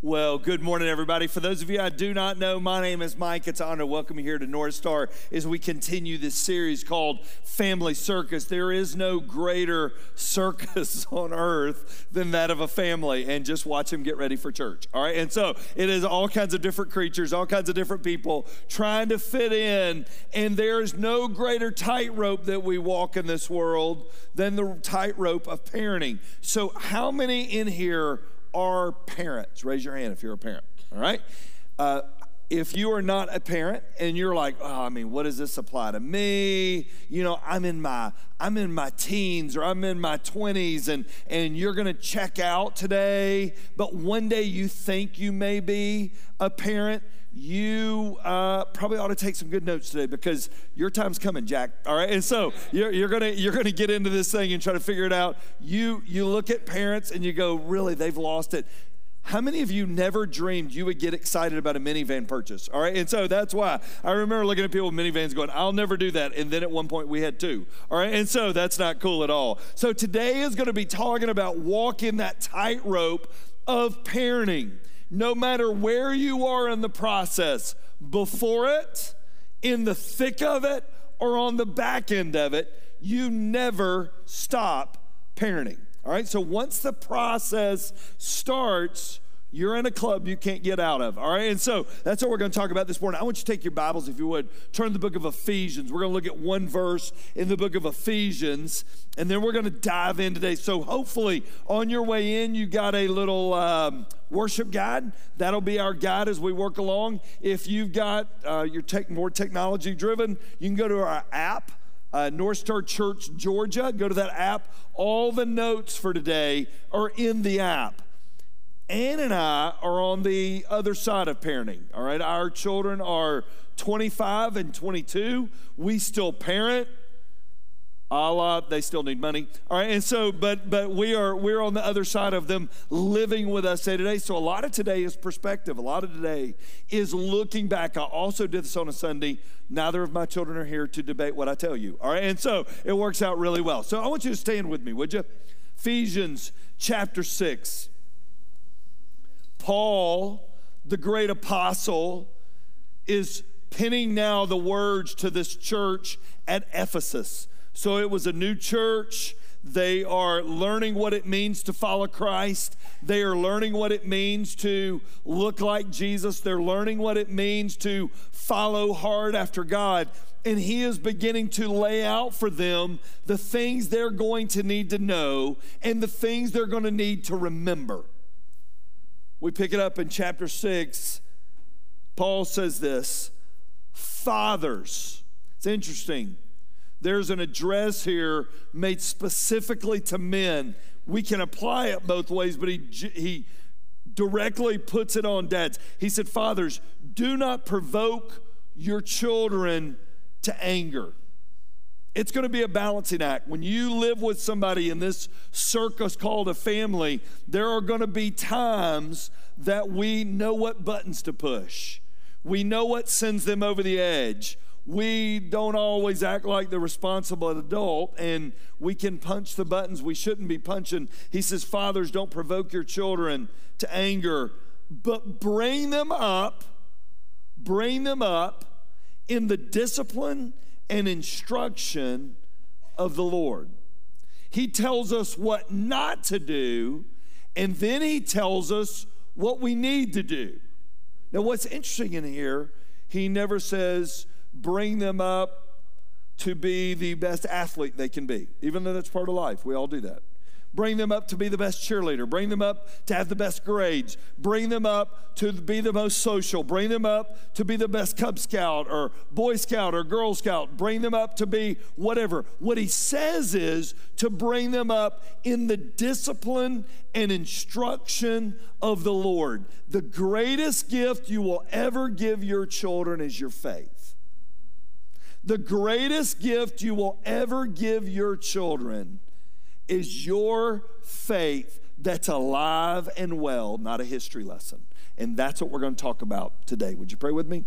Well, good morning, everybody. For those of you I do not know, my name is Mike. It's an honor to welcome you here to North Star as we continue this series called Family Circus. There is no greater circus on earth than that of a family, and just watch them get ready for church. All right, and so it is all kinds of different creatures, all kinds of different people trying to fit in, and there is no greater tightrope that we walk in this world than the tightrope of parenting. So, how many in here? Are parents? Raise your hand if you're a parent, all right? Uh, if you are not a parent and you're like, oh, I mean, what does this apply to me? You know, I'm in my I'm in my teens or I'm in my 20s and and you're going to check out today, but one day you think you may be a parent, you uh, probably ought to take some good notes today because your time's coming, Jack. All right, and so you're, you're gonna you're gonna get into this thing and try to figure it out. You you look at parents and you go, really, they've lost it. How many of you never dreamed you would get excited about a minivan purchase? All right, and so that's why I remember looking at people with minivans going, I'll never do that. And then at one point we had two. All right, and so that's not cool at all. So today is going to be talking about walking that tightrope of parenting no matter where you are in the process, before it, in the thick of it, or on the back end of it, you never stop parenting. All right, so once the process starts, you're in a club you can't get out of. All right. And so that's what we're going to talk about this morning. I want you to take your Bibles, if you would, turn to the book of Ephesians. We're going to look at one verse in the book of Ephesians, and then we're going to dive in today. So hopefully, on your way in, you got a little um, worship guide. That'll be our guide as we work along. If you've got uh, your tech, more technology driven, you can go to our app. Uh, North Star Church, Georgia. Go to that app. All the notes for today are in the app. Ann and I are on the other side of parenting. All right, our children are 25 and 22. We still parent. Allah, they still need money. All right, and so, but but we are we're on the other side of them living with us day to day. So a lot of today is perspective. A lot of today is looking back. I also did this on a Sunday. Neither of my children are here to debate what I tell you. All right, and so it works out really well. So I want you to stand with me, would you? Ephesians chapter six. Paul, the great apostle, is penning now the words to this church at Ephesus. So it was a new church. They are learning what it means to follow Christ. They are learning what it means to look like Jesus. They're learning what it means to follow hard after God. And He is beginning to lay out for them the things they're going to need to know and the things they're going to need to remember. We pick it up in chapter 6. Paul says this Fathers. It's interesting. There's an address here made specifically to men. We can apply it both ways, but he, he directly puts it on dads. He said, Fathers, do not provoke your children to anger. It's going to be a balancing act. When you live with somebody in this circus called a family, there are going to be times that we know what buttons to push. We know what sends them over the edge. We don't always act like the responsible adult and we can punch the buttons we shouldn't be punching. He says, Fathers, don't provoke your children to anger, but bring them up, bring them up in the discipline and instruction of the Lord. He tells us what not to do, and then he tells us what we need to do. Now, what's interesting in here, he never says, bring them up to be the best athlete they can be, even though that's part of life. We all do that. Bring them up to be the best cheerleader. Bring them up to have the best grades. Bring them up to be the most social. Bring them up to be the best Cub Scout or Boy Scout or Girl Scout. Bring them up to be whatever. What he says is to bring them up in the discipline and instruction of the Lord. The greatest gift you will ever give your children is your faith. The greatest gift you will ever give your children is your faith that's alive and well, not a history lesson. And that's what we're going to talk about today. Would you pray with me?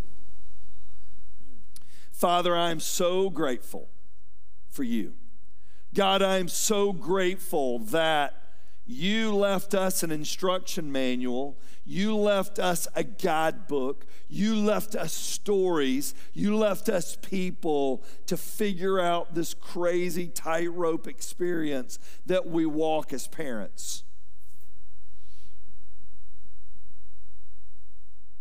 Father, I am so grateful for you. God, I am so grateful that You left us an instruction manual. You left us a guidebook. You left us stories. You left us people to figure out this crazy tightrope experience that we walk as parents.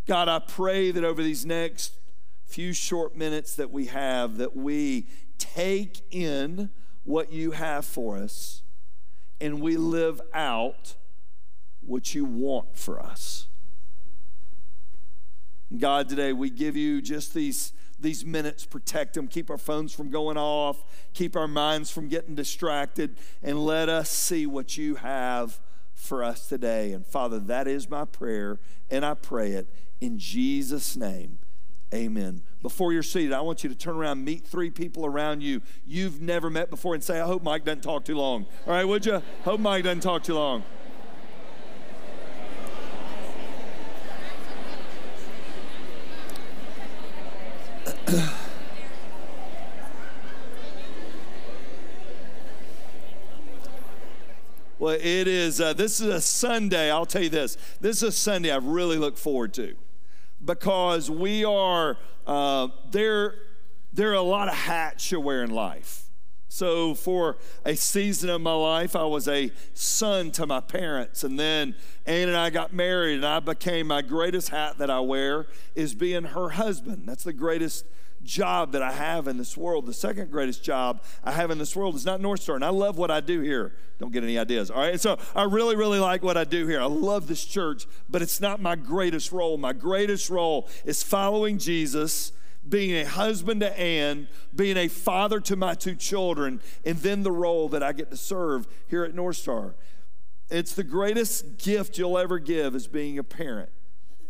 God, I pray that over these next few short minutes that we have that we take in what you have for us and we live out what you want for us. God, today we give you just these, these minutes, protect them, keep our phones from going off, keep our minds from getting distracted, and let us see what you have for us today. And Father, that is my prayer, and I pray it in Jesus' name. Amen. Before you're seated, I want you to turn around, meet three people around you you've never met before, and say, I hope Mike doesn't talk too long. All right, would you? Hope Mike doesn't talk too long. well, it is, uh, this is a Sunday, I'll tell you this. This is a Sunday I've really look forward to because we are, uh, there, there are a lot of hats you wear in life. So, for a season of my life, I was a son to my parents. And then Ann and I got married, and I became my greatest hat that I wear is being her husband. That's the greatest job that I have in this world. The second greatest job I have in this world is not North Star. And I love what I do here. Don't get any ideas. All right. So I really, really like what I do here. I love this church, but it's not my greatest role. My greatest role is following Jesus, being a husband to Ann, being a father to my two children, and then the role that I get to serve here at North Star. It's the greatest gift you'll ever give is being a parent.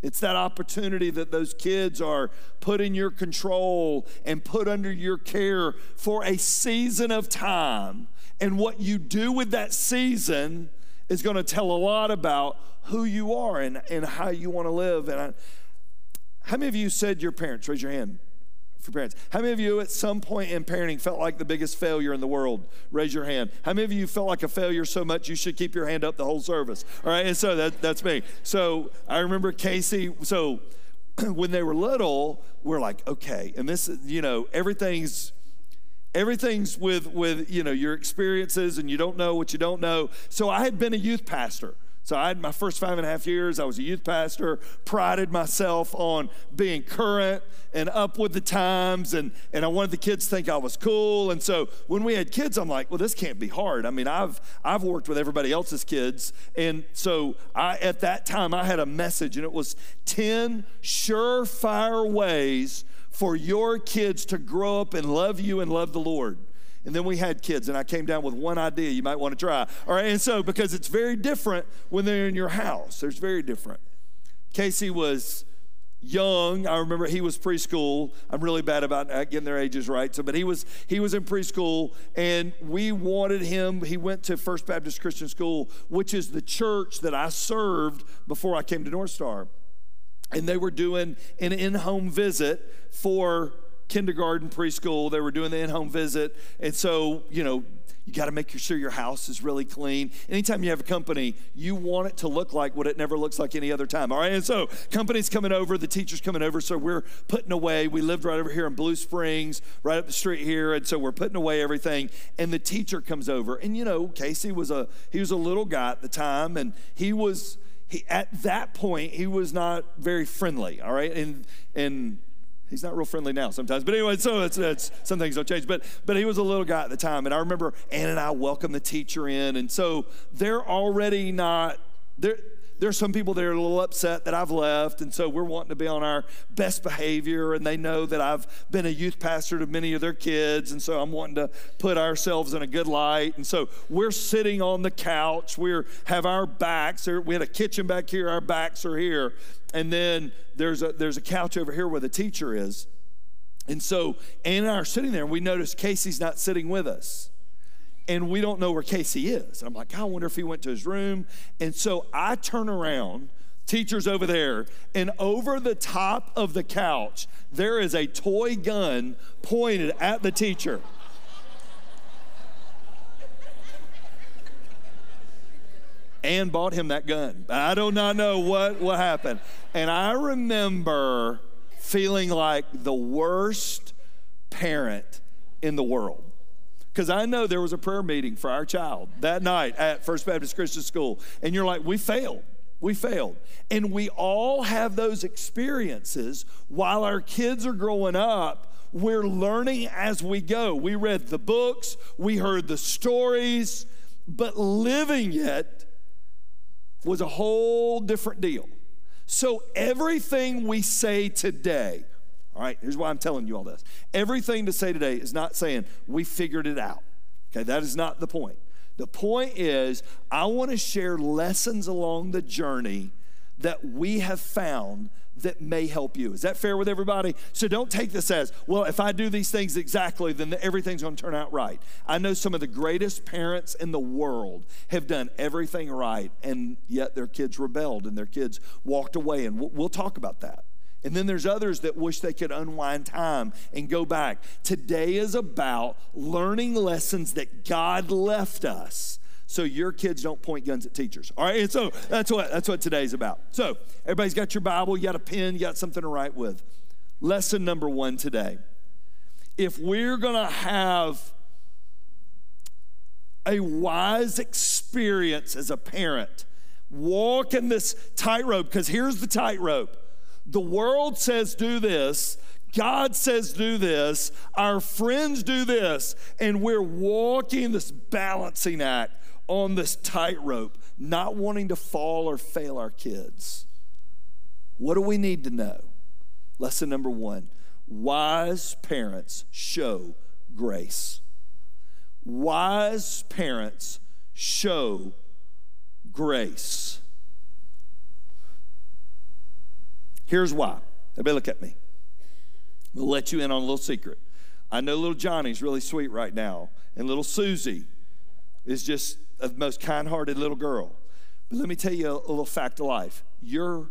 It's that opportunity that those kids are put in your control and put under your care for a season of time. And what you do with that season is going to tell a lot about who you are and, and how you want to live. And I, how many of you said your parents? Raise your hand for parents. How many of you at some point in parenting felt like the biggest failure in the world? Raise your hand. How many of you felt like a failure so much you should keep your hand up the whole service? All right, and so that, that's me. So I remember Casey. So when they were little, we're like, okay, and this, is you know, everything's everything's with with you know your experiences and you don't know what you don't know so i had been a youth pastor so I had my first five and a half years, I was a youth pastor, prided myself on being current and up with the times, and, and I wanted the kids to think I was cool. And so when we had kids, I'm like, well, this can't be hard. I mean, I've I've worked with everybody else's kids. And so I at that time I had a message, and it was 10 surefire ways for your kids to grow up and love you and love the Lord. And then we had kids, and I came down with one idea you might want to try. All right, and so because it's very different when they're in your house, there's very different. Casey was young. I remember he was preschool. I'm really bad about getting their ages right. So, but he was he was in preschool, and we wanted him. He went to First Baptist Christian School, which is the church that I served before I came to North Star, and they were doing an in-home visit for kindergarten, preschool. They were doing the in home visit. And so, you know, you got to make sure your house is really clean. Anytime you have a company, you want it to look like what it never looks like any other time. All right. And so, company's coming over, the teacher's coming over. So, we're putting away. We lived right over here in Blue Springs, right up the street here. And so, we're putting away everything. And the teacher comes over. And, you know, Casey was a, he was a little guy at the time. And he was, he, at that point, he was not very friendly. All right. And, and, He's not real friendly now sometimes. But anyway, so it's, it's, some things don't change. But, but he was a little guy at the time. And I remember Ann and I welcomed the teacher in. And so they're already not, they're, there's some people that are a little upset that I've left, and so we're wanting to be on our best behavior, and they know that I've been a youth pastor to many of their kids, and so I'm wanting to put ourselves in a good light. And so we're sitting on the couch. We have our backs. We had a kitchen back here. Our backs are here, and then there's a there's a couch over here where the teacher is. And so Ann and I are sitting there, and we notice Casey's not sitting with us and we don't know where Casey is. I'm like, I wonder if he went to his room. And so I turn around, teacher's over there, and over the top of the couch, there is a toy gun pointed at the teacher. and bought him that gun. I do not know what, what happened. And I remember feeling like the worst parent in the world. Because I know there was a prayer meeting for our child that night at First Baptist Christian School. And you're like, we failed. We failed. And we all have those experiences while our kids are growing up. We're learning as we go. We read the books, we heard the stories, but living it was a whole different deal. So, everything we say today, all right, here's why I'm telling you all this. Everything to say today is not saying we figured it out. Okay, that is not the point. The point is, I want to share lessons along the journey that we have found that may help you. Is that fair with everybody? So don't take this as, well, if I do these things exactly, then everything's going to turn out right. I know some of the greatest parents in the world have done everything right, and yet their kids rebelled and their kids walked away, and we'll, we'll talk about that. And then there's others that wish they could unwind time and go back. Today is about learning lessons that God left us so your kids don't point guns at teachers. All right, and so that's what that's what today's about. So everybody's got your Bible, you got a pen, you got something to write with. Lesson number one today. If we're gonna have a wise experience as a parent, walk in this tightrope, because here's the tightrope. The world says do this, God says do this, our friends do this, and we're walking this balancing act on this tightrope, not wanting to fall or fail our kids. What do we need to know? Lesson number one wise parents show grace. Wise parents show grace. Here's why. Everybody look at me. We'll let you in on a little secret. I know little Johnny's really sweet right now, and little Susie is just a most kind hearted little girl. But let me tell you a, a little fact of life your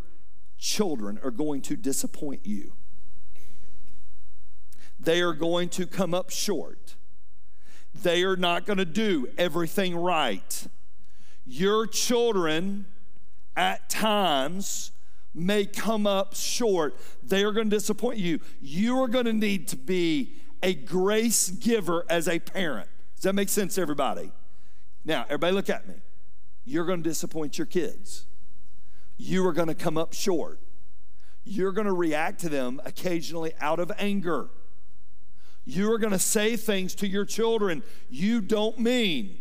children are going to disappoint you, they are going to come up short, they are not going to do everything right. Your children, at times, may come up short. They are going to disappoint you. You are going to need to be a grace giver as a parent. Does that make sense, everybody? Now, everybody look at me. You're going to disappoint your kids. You are going to come up short. You're going to react to them occasionally out of anger. You are going to say things to your children you don't mean.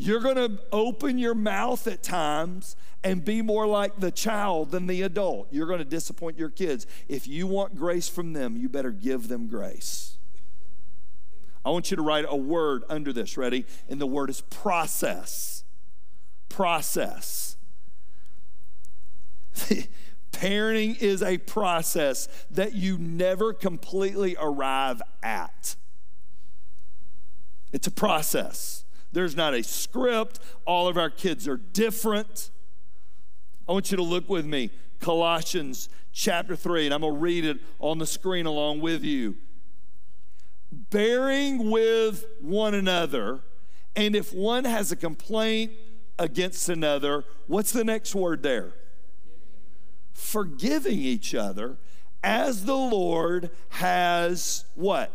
You're going to open your mouth at times and be more like the child than the adult. You're going to disappoint your kids. If you want grace from them, you better give them grace. I want you to write a word under this. Ready? And the word is process. Process. Parenting is a process that you never completely arrive at. It's a process. There's not a script. All of our kids are different. I want you to look with me, Colossians chapter 3, and I'm going to read it on the screen along with you bearing with one another. And if one has a complaint against another, what's the next word there? Forgiving each other as the Lord has what?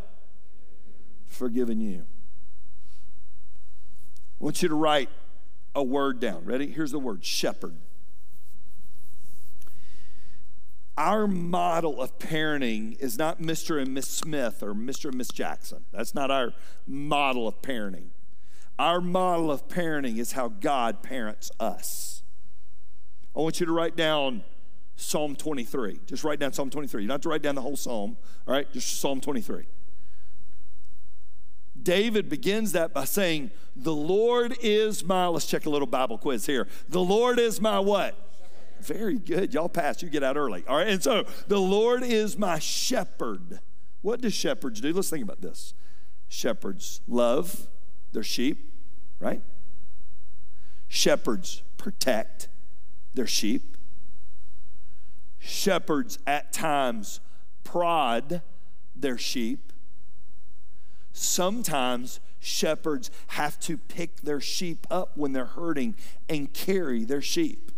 Forgiven you. I want you to write a word down. Ready? Here's the word shepherd. Our model of parenting is not Mr. and Miss Smith or Mr. and Miss Jackson. That's not our model of parenting. Our model of parenting is how God parents us. I want you to write down Psalm 23. Just write down Psalm 23. You don't have to write down the whole psalm, all right? Just Psalm 23. David begins that by saying, The Lord is my, let's check a little Bible quiz here. The Lord is my what? Very good. Y'all pass. You get out early. All right. And so the Lord is my shepherd. What do shepherds do? Let's think about this. Shepherds love their sheep, right? Shepherds protect their sheep. Shepherds at times prod their sheep. Sometimes shepherds have to pick their sheep up when they're hurting and carry their sheep.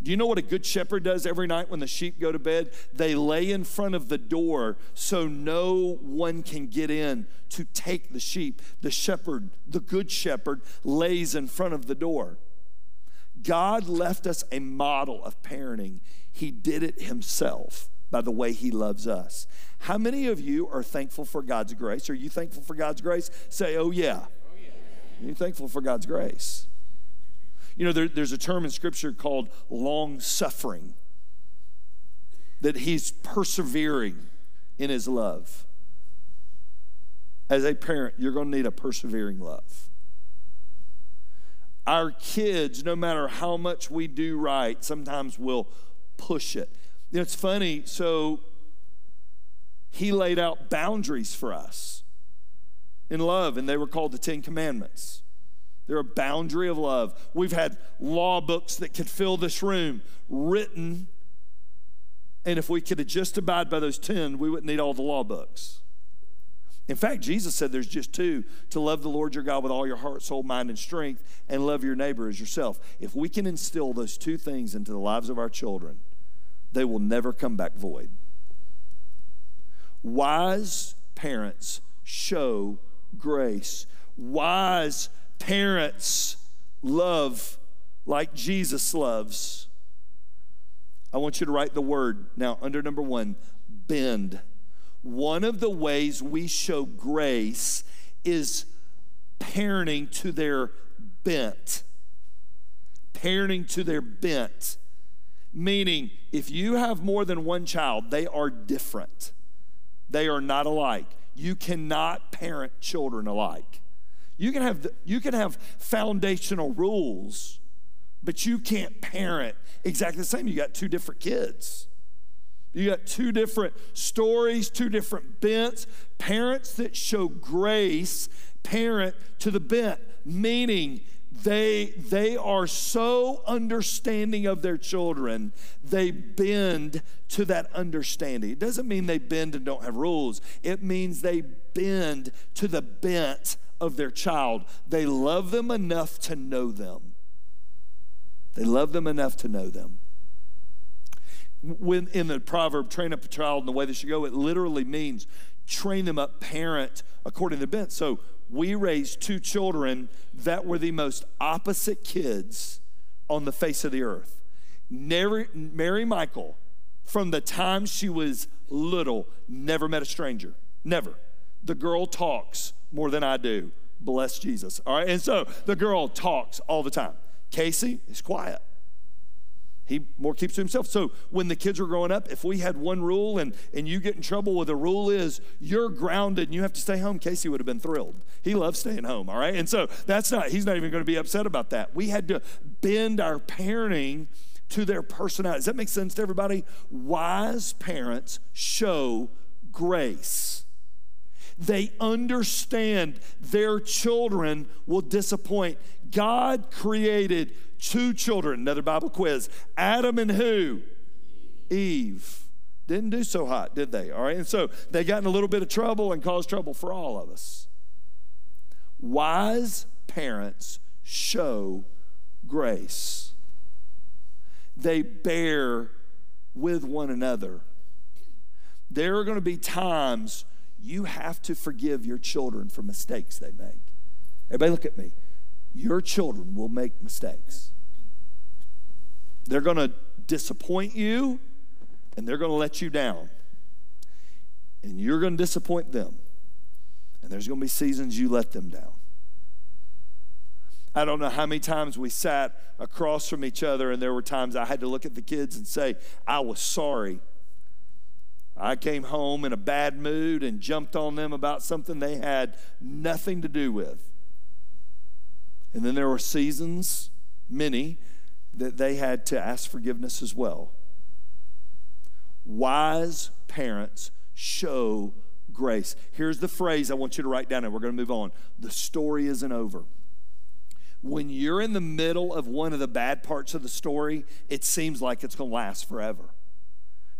Do you know what a good shepherd does every night when the sheep go to bed? They lay in front of the door so no one can get in to take the sheep. The shepherd, the good shepherd, lays in front of the door. God left us a model of parenting. He did it himself by the way he loves us. How many of you are thankful for God's grace? Are you thankful for God's grace? Say, oh, yeah. Oh, yeah. You're thankful for God's grace. You know, there, there's a term in Scripture called long suffering, that he's persevering in his love. As a parent, you're going to need a persevering love. Our kids, no matter how much we do right, sometimes will push it. You know, it's funny. So, he laid out boundaries for us in love, and they were called the Ten Commandments. They're a boundary of love. We've had law books that could fill this room written. And if we could just abide by those 10, we wouldn't need all the law books. In fact, Jesus said there's just two to love the Lord your God with all your heart, soul, mind, and strength, and love your neighbor as yourself. If we can instill those two things into the lives of our children, they will never come back void. Wise parents show grace. Wise parents love like Jesus loves. I want you to write the word now under number one bend. One of the ways we show grace is parenting to their bent. Parenting to their bent. Meaning, if you have more than one child, they are different. They are not alike. You cannot parent children alike. You can have, you can have foundational rules, but you can't parent exactly the same. You got two different kids. You got two different stories, two different bents. Parents that show grace parent to the bent, meaning they, they are so understanding of their children, they bend to that understanding. It doesn't mean they bend and don't have rules, it means they bend to the bent of their child. They love them enough to know them. They love them enough to know them. When in the proverb, train up a child in the way they should go, it literally means train them up, parent according to the bent. So we raised two children that were the most opposite kids on the face of the earth. Mary, Mary Michael, from the time she was little, never met a stranger. Never. The girl talks more than I do. Bless Jesus. All right. And so the girl talks all the time. Casey is quiet. He more keeps to himself. So when the kids were growing up, if we had one rule and, and you get in trouble with the rule is you're grounded and you have to stay home, Casey would have been thrilled. He loves staying home, all right? And so that's not, he's not even going to be upset about that. We had to bend our parenting to their personality. Does that make sense to everybody? Wise parents show grace. They understand their children will disappoint. God created two children, another Bible quiz Adam and who? Eve. Didn't do so hot, did they? All right. And so they got in a little bit of trouble and caused trouble for all of us. Wise parents show grace, they bear with one another. There are going to be times you have to forgive your children for mistakes they make. Everybody, look at me. Your children will make mistakes. They're going to disappoint you and they're going to let you down. And you're going to disappoint them. And there's going to be seasons you let them down. I don't know how many times we sat across from each other, and there were times I had to look at the kids and say, I was sorry I came home in a bad mood and jumped on them about something they had nothing to do with. And then there were seasons, many, that they had to ask forgiveness as well. Wise parents show grace. Here's the phrase I want you to write down, and we're going to move on. The story isn't over. When you're in the middle of one of the bad parts of the story, it seems like it's going to last forever.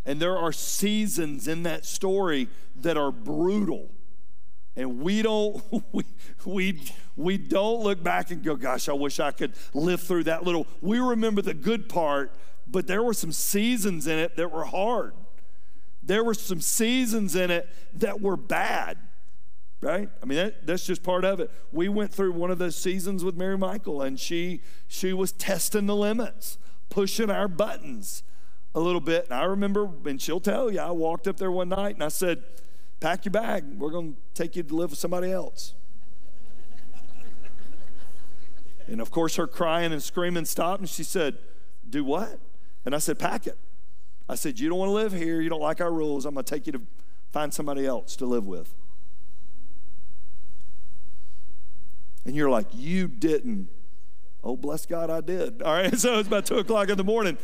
And there are seasons in that story that are brutal. And we don't we, we we don't look back and go, gosh, I wish I could live through that little. We remember the good part, but there were some seasons in it that were hard. There were some seasons in it that were bad right i mean that, that's just part of it we went through one of those seasons with mary michael and she she was testing the limits pushing our buttons a little bit and i remember and she'll tell you i walked up there one night and i said pack your bag we're going to take you to live with somebody else and of course her crying and screaming stopped and she said do what and i said pack it i said you don't want to live here you don't like our rules i'm going to take you to find somebody else to live with And you're like, you didn't. Oh, bless God, I did. All right, so it's about two o'clock in the morning.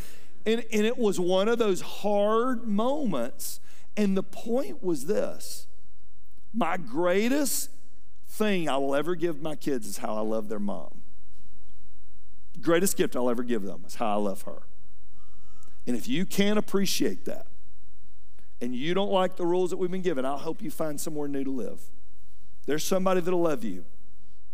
And, and it was one of those hard moments. And the point was this my greatest thing I will ever give my kids is how I love their mom. The greatest gift I'll ever give them is how I love her. And if you can't appreciate that, and you don't like the rules that we've been given, I'll help you find somewhere new to live. There's somebody that'll love you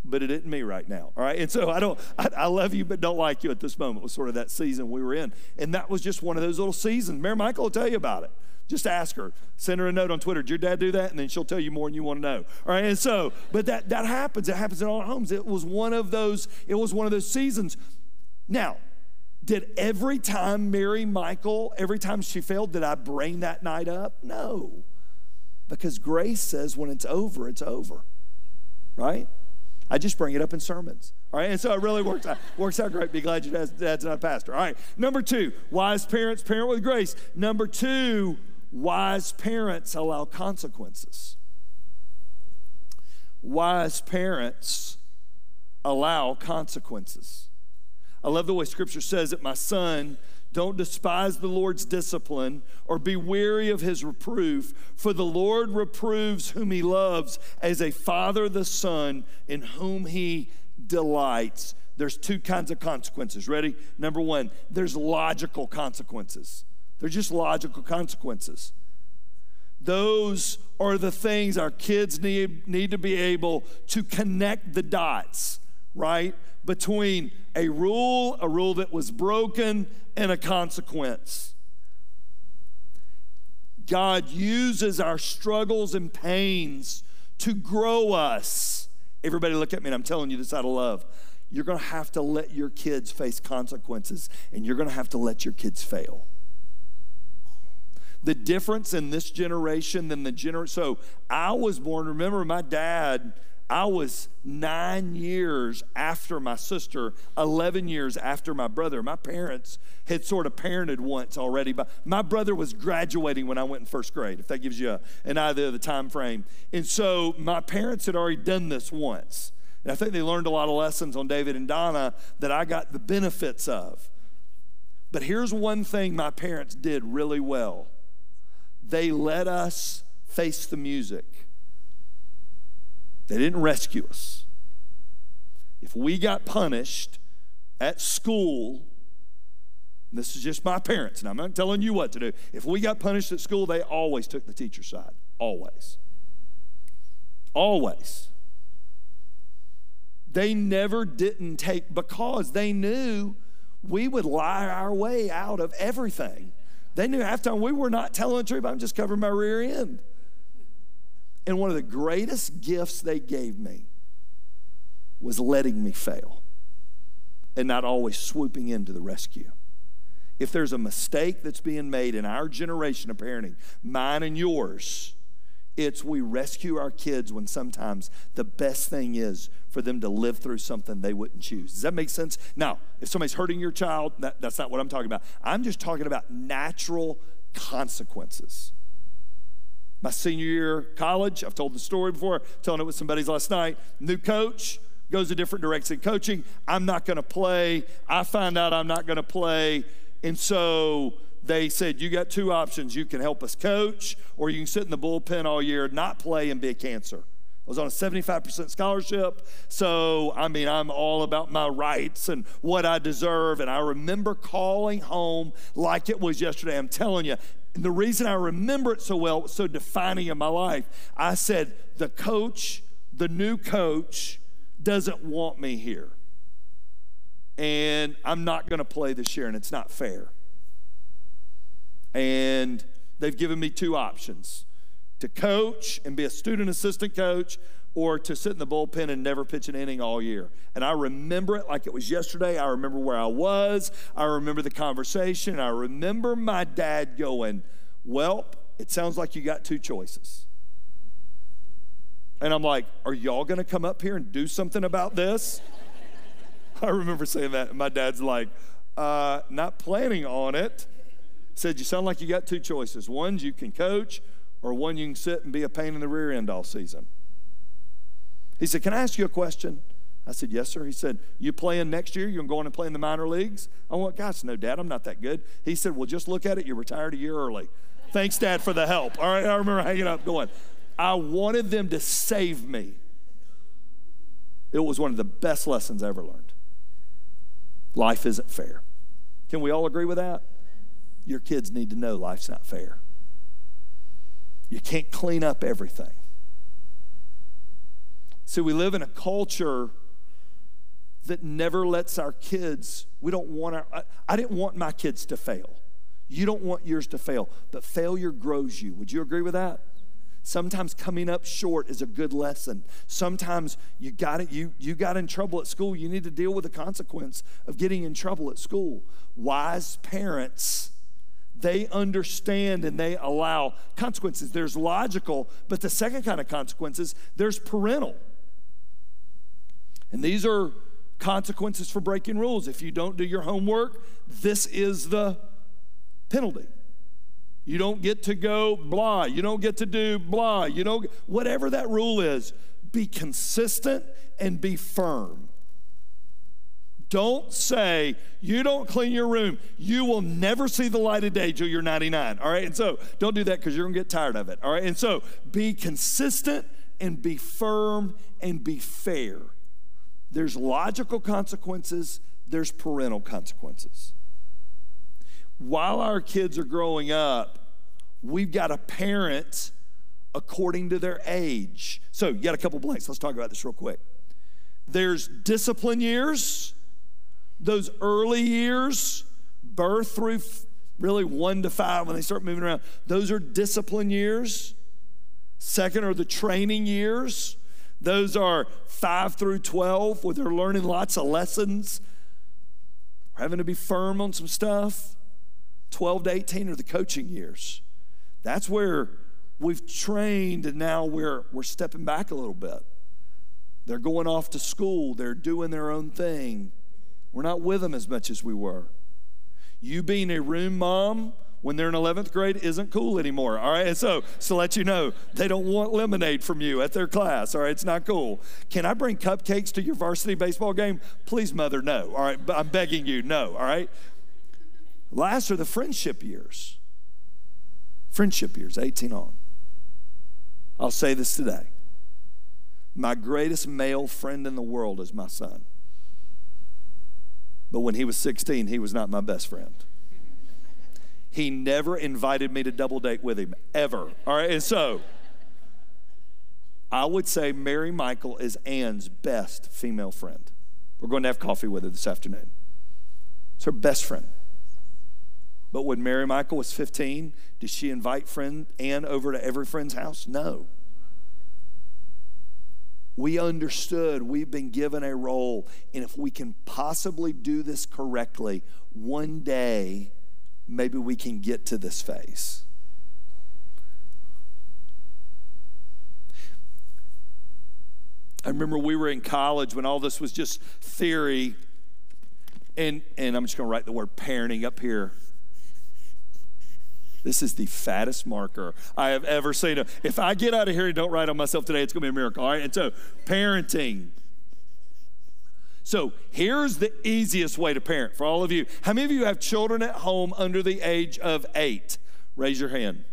but it isn't me right now. All right. And so I don't, I, I, love you, but don't like you at this moment was sort of that season we were in. And that was just one of those little seasons. Mary Michael will tell you about it. Just ask her. Send her a note on Twitter. Did your dad do that? And then she'll tell you more than you want to know. All right. And so, but that, that happens. It happens in all homes. It was one of those, it was one of those seasons. Now, did every time Mary Michael, every time she failed, did I bring that night up? No. Because grace says when it's over, it's over. Right? I just bring it up in sermons. All right, and so it really works out, works out great. Be glad your dad's, dad's not a pastor. All right, number two, wise parents parent with grace. Number two, wise parents allow consequences. Wise parents allow consequences. I love the way Scripture says that my son don't despise the Lord's discipline or be weary of his reproof, for the Lord reproves whom he loves as a father the son in whom he delights. There's two kinds of consequences. Ready? Number one, there's logical consequences. They're just logical consequences. Those are the things our kids need, need to be able to connect the dots, right? Between a rule, a rule that was broken, and a consequence. God uses our struggles and pains to grow us. Everybody, look at me, and I'm telling you this out of love. You're going to have to let your kids face consequences, and you're going to have to let your kids fail. The difference in this generation than the generation. So I was born, remember, my dad I was nine years after my sister, 11 years after my brother. My parents had sort of parented once already, but my brother was graduating when I went in first grade, if that gives you a, an idea of the time frame. And so my parents had already done this once. And I think they learned a lot of lessons on David and Donna that I got the benefits of. But here's one thing my parents did really well they let us face the music. They didn't rescue us. If we got punished at school, this is just my parents, and I'm not telling you what to do. If we got punished at school, they always took the teacher's side. Always. Always. They never didn't take because they knew we would lie our way out of everything. They knew half time we were not telling the truth. I'm just covering my rear end. And one of the greatest gifts they gave me was letting me fail and not always swooping into the rescue. If there's a mistake that's being made in our generation of parenting, mine and yours, it's we rescue our kids when sometimes the best thing is for them to live through something they wouldn't choose. Does that make sense? Now, if somebody's hurting your child, that, that's not what I'm talking about. I'm just talking about natural consequences. My senior year college, I've told the story before, telling it with some buddies last night. New coach goes a different direction. Coaching, I'm not going to play. I find out I'm not going to play. And so they said, You got two options. You can help us coach, or you can sit in the bullpen all year, not play, and be a cancer. I was on a 75% scholarship. So, I mean, I'm all about my rights and what I deserve. And I remember calling home like it was yesterday. I'm telling you, and the reason I remember it so well, so defining in my life, I said, the coach, the new coach, doesn't want me here. And I'm not going to play this year, and it's not fair. And they've given me two options to coach and be a student assistant coach or to sit in the bullpen and never pitch an inning all year. And I remember it like it was yesterday. I remember where I was. I remember the conversation. I remember my dad going, Well, it sounds like you got two choices. And I'm like, Are y'all going to come up here and do something about this? I remember saying that. And my dad's like, uh, Not planning on it. Said, You sound like you got two choices. One, you can coach, or one, you can sit and be a pain in the rear end all season. He said, Can I ask you a question? I said, Yes, sir. He said, You playing next year? You're going to play in the minor leagues? I went, Gosh, no, Dad, I'm not that good. He said, Well, just look at it. You're retired a year early. Thanks, Dad, for the help. All right, I remember hanging up going, I wanted them to save me. It was one of the best lessons I ever learned. Life isn't fair. Can we all agree with that? Your kids need to know life's not fair. You can't clean up everything. See, we live in a culture that never lets our kids, we don't want our, I, I, didn't want my kids to fail. You don't want yours to fail, but failure grows you. Would you agree with that? Sometimes coming up short is a good lesson. Sometimes you got it, you, you got in trouble at school. You need to deal with the consequence of getting in trouble at school. Wise parents they understand and they allow consequences. There's logical, but the second kind of consequences, there's parental. And these are consequences for breaking rules. If you don't do your homework, this is the penalty. You don't get to go blah. You don't get to do blah. You don't, whatever that rule is, be consistent and be firm. Don't say, you don't clean your room. You will never see the light of day till you're 99. All right. And so don't do that because you're going to get tired of it. All right. And so be consistent and be firm and be fair. There's logical consequences, there's parental consequences. While our kids are growing up, we've got to parent according to their age. So you got a couple blanks. Let's talk about this real quick. There's discipline years those early years, birth through really one to five, when they start moving around, those are discipline years. Second are the training years. Those are five through 12, where they're learning lots of lessons, we're having to be firm on some stuff. 12 to 18 are the coaching years. That's where we've trained, and now we're, we're stepping back a little bit. They're going off to school, they're doing their own thing. We're not with them as much as we were. You being a room mom when they're in 11th grade isn't cool anymore. All right. And so, so let you know, they don't want lemonade from you at their class. All right. It's not cool. Can I bring cupcakes to your varsity baseball game? Please, mother, no. All right. I'm begging you, no. All right. Last are the friendship years. Friendship years, 18 on. I'll say this today. My greatest male friend in the world is my son. But when he was 16, he was not my best friend. He never invited me to double date with him, ever. All right, and so I would say Mary Michael is Ann's best female friend. We're going to have coffee with her this afternoon. It's her best friend. But when Mary Michael was 15, did she invite friend Ann over to every friend's house? No we understood we've been given a role. And if we can possibly do this correctly, one day, maybe we can get to this phase. I remember we were in college when all this was just theory. And, and I'm just going to write the word parenting up here this is the fattest marker I have ever seen. If I get out of here and don't write on myself today, it's going to be a miracle. All right. And so, parenting. So, here's the easiest way to parent for all of you. How many of you have children at home under the age of eight? Raise your hand.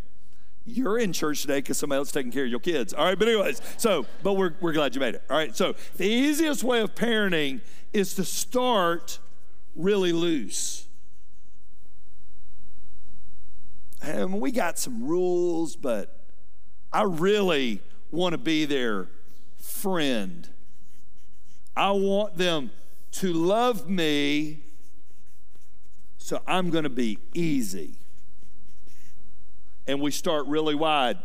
You're in church today because somebody else is taking care of your kids. All right, but anyways, so, but we're, we're glad you made it. All right, so the easiest way of parenting is to start really loose. And we got some rules, but I really want to be their friend. I want them to love me, so I'm going to be easy. And we start really wide.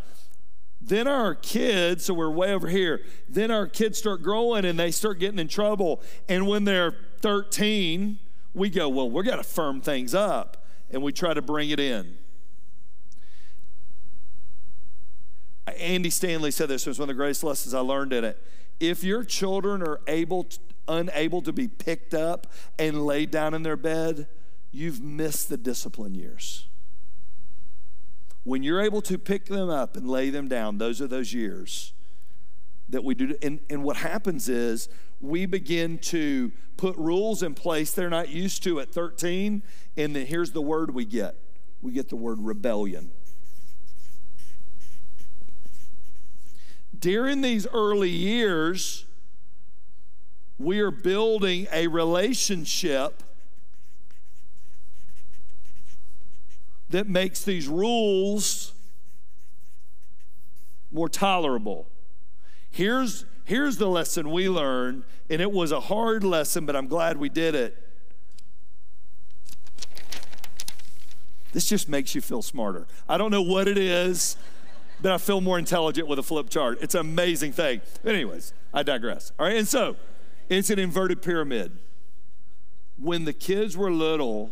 Then our kids, so we're way over here, then our kids start growing and they start getting in trouble. And when they're 13, we go, well, we're going to firm things up. And we try to bring it in. Andy Stanley said this, it was one of the greatest lessons I learned in it. If your children are able to, unable to be picked up and laid down in their bed, you've missed the discipline years. When you're able to pick them up and lay them down, those are those years that we do. And, and what happens is we begin to put rules in place they're not used to at 13. And then here's the word we get we get the word rebellion. During these early years, we are building a relationship that makes these rules more tolerable. Here's, here's the lesson we learned, and it was a hard lesson, but I'm glad we did it. This just makes you feel smarter. I don't know what it is, but I feel more intelligent with a flip chart. It's an amazing thing. Anyways, I digress. All right, and so it's an inverted pyramid. When the kids were little,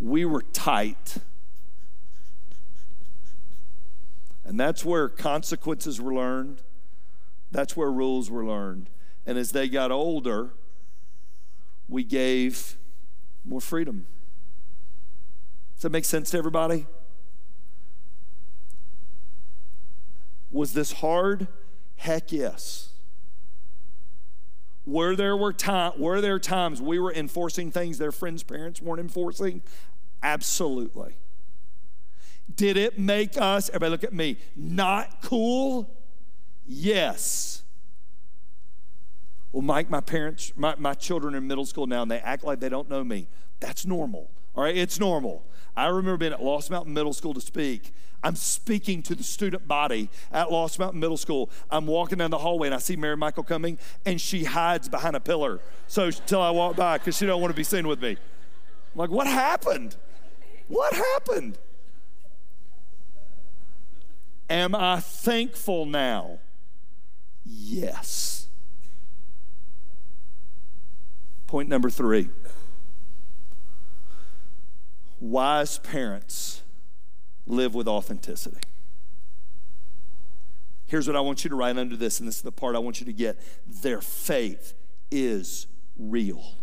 we were tight. And that's where consequences were learned. That's where rules were learned. And as they got older, we gave more freedom. Does that make sense to everybody? Was this hard? Heck yes. Were there were time were there times we were enforcing things their friends' parents weren't enforcing? Absolutely. Did it make us, everybody look at me, not cool? Yes. Well, Mike, my parents, my, my children are in middle school now and they act like they don't know me. That's normal. All right, it's normal. I remember being at Lost Mountain Middle School to speak. I'm speaking to the student body at Lost Mountain Middle School. I'm walking down the hallway and I see Mary Michael coming, and she hides behind a pillar. So till I walk by, because she don't want to be seen with me. I'm like, what happened? What happened? Am I thankful now? Yes. Point number three wise parents live with authenticity. Here's what I want you to write under this, and this is the part I want you to get. Their faith is real.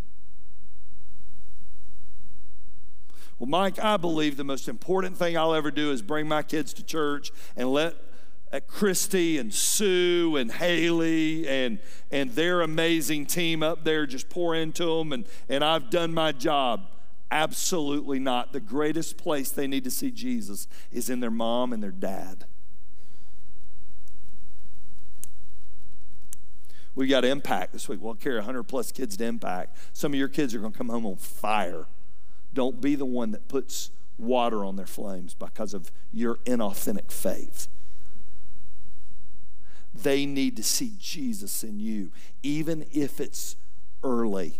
Well, Mike, I believe the most important thing I'll ever do is bring my kids to church and let Christy and Sue and Haley and and their amazing team up there just pour into them and and I've done my job. Absolutely not. The greatest place they need to see Jesus is in their mom and their dad. We got impact this week. We'll carry 100 plus kids to impact. Some of your kids are going to come home on fire. Don't be the one that puts water on their flames because of your inauthentic faith. They need to see Jesus in you, even if it's early.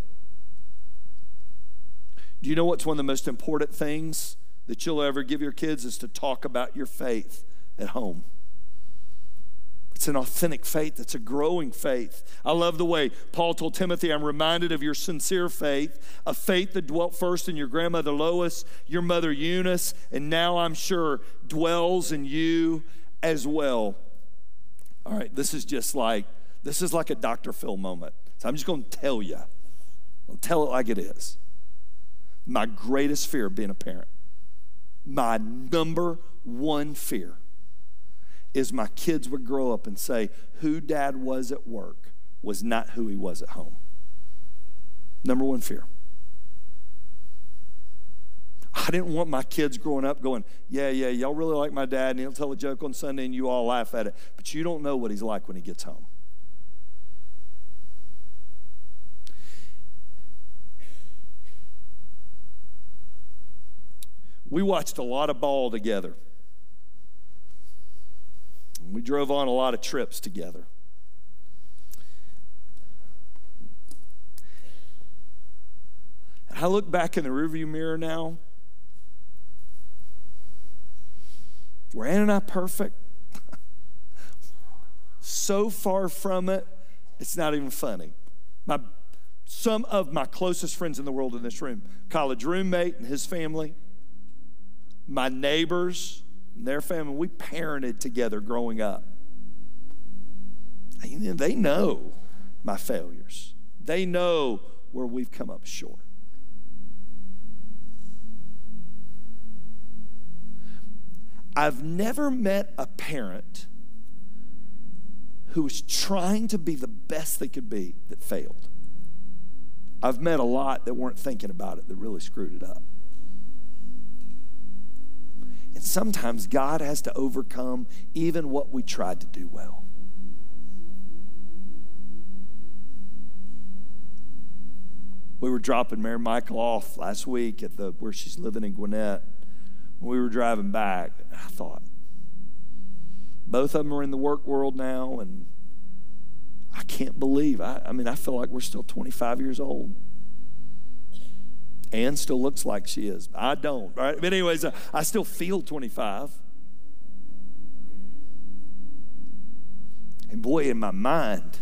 Do you know what's one of the most important things that you'll ever give your kids is to talk about your faith at home? It's an authentic faith. It's a growing faith. I love the way Paul told Timothy, I'm reminded of your sincere faith, a faith that dwelt first in your grandmother Lois, your mother Eunice, and now I'm sure dwells in you as well. All right, this is just like, this is like a Dr. Phil moment. So I'm just going to tell you. I'll tell it like it is my greatest fear of being a parent. My number one fear is my kids would grow up and say, who dad was at work was not who he was at home. Number one fear. I didn't want my kids growing up going, yeah, yeah, y'all really like my dad, and he'll tell a joke on Sunday and you all laugh at it. But you don't know what he's like when he gets home. We watched a lot of ball together. We drove on a lot of trips together. I look back in the rearview mirror now. Were Ann and I perfect? so far from it, it's not even funny. My, some of my closest friends in the world in this room, college roommate and his family, my neighbors and their family, we parented together growing up. And They know my failures. They know where we've come up short. I've never met a parent who was trying to be the best they could be that failed. I've met a lot that weren't thinking about it that really screwed it up. Sometimes God has to overcome even what we tried to do well. We were dropping Mary Michael off last week at the where she's living in Gwinnett we were driving back, I thought, both of them are in the work world now, and I can't believe. I, I mean, I feel like we're still 25 years old. Ann still looks like she is. I don't. Right? But anyways, I, I still feel 25. And boy, in my mind,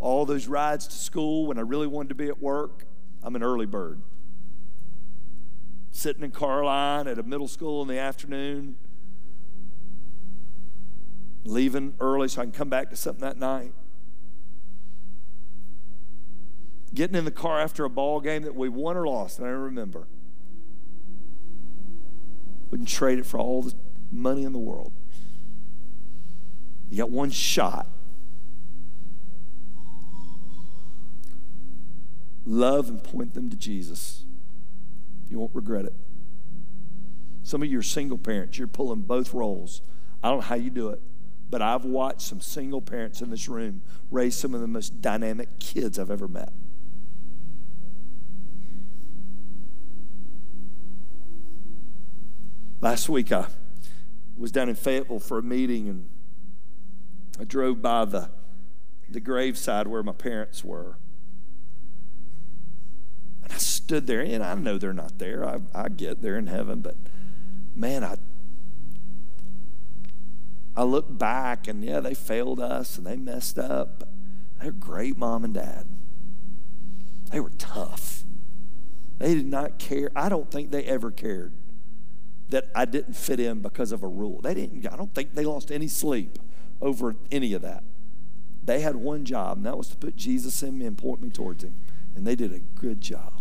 all those rides to school when I really wanted to be at work, I'm an early bird sitting in car line at a middle school in the afternoon, leaving early so I can come back to something that night. Getting in the car after a ball game that we won or lost, and I remember. Wouldn't trade it for all the money in the world. You got one shot. Love and point them to Jesus. You won't regret it. Some of you are single parents, you're pulling both roles. I don't know how you do it, but I've watched some single parents in this room raise some of the most dynamic kids I've ever met. Last week, I was down in Fayetteville for a meeting, and I drove by the, the graveside where my parents were. And I stood there, and I know they're not there. I, I get they're in heaven, but man, I I look back and yeah, they failed us and they messed up. They're great mom and dad. They were tough. They did not care. I don't think they ever cared that I didn't fit in because of a rule. They didn't, I don't think they lost any sleep over any of that. They had one job, and that was to put Jesus in me and point me towards him. And they did a good job.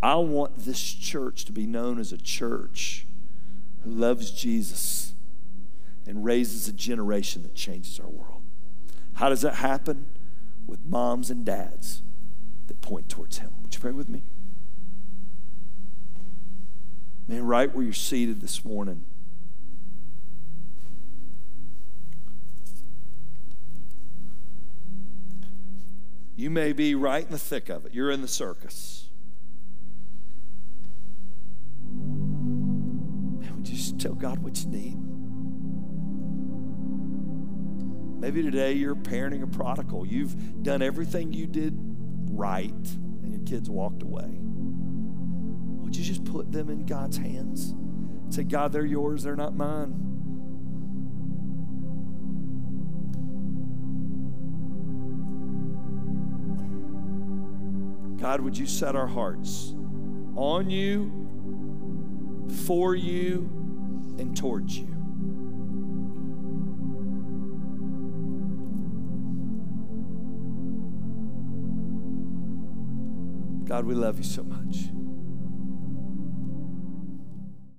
I want this church to be known as a church who loves Jesus and raises a generation that changes our world. How does that happen? With moms and dads that point towards Him. Would you pray with me? Man, right where you're seated this morning, You may be right in the thick of it. You're in the circus. Man, just tell God what you need? Maybe today you're parenting a prodigal. You've done everything you did right, and your kids walked away. Would you just put them in God's hands? Say, God, they're yours, they're not mine. God, would you set our hearts on you, for you, and towards you? God, we love you so much.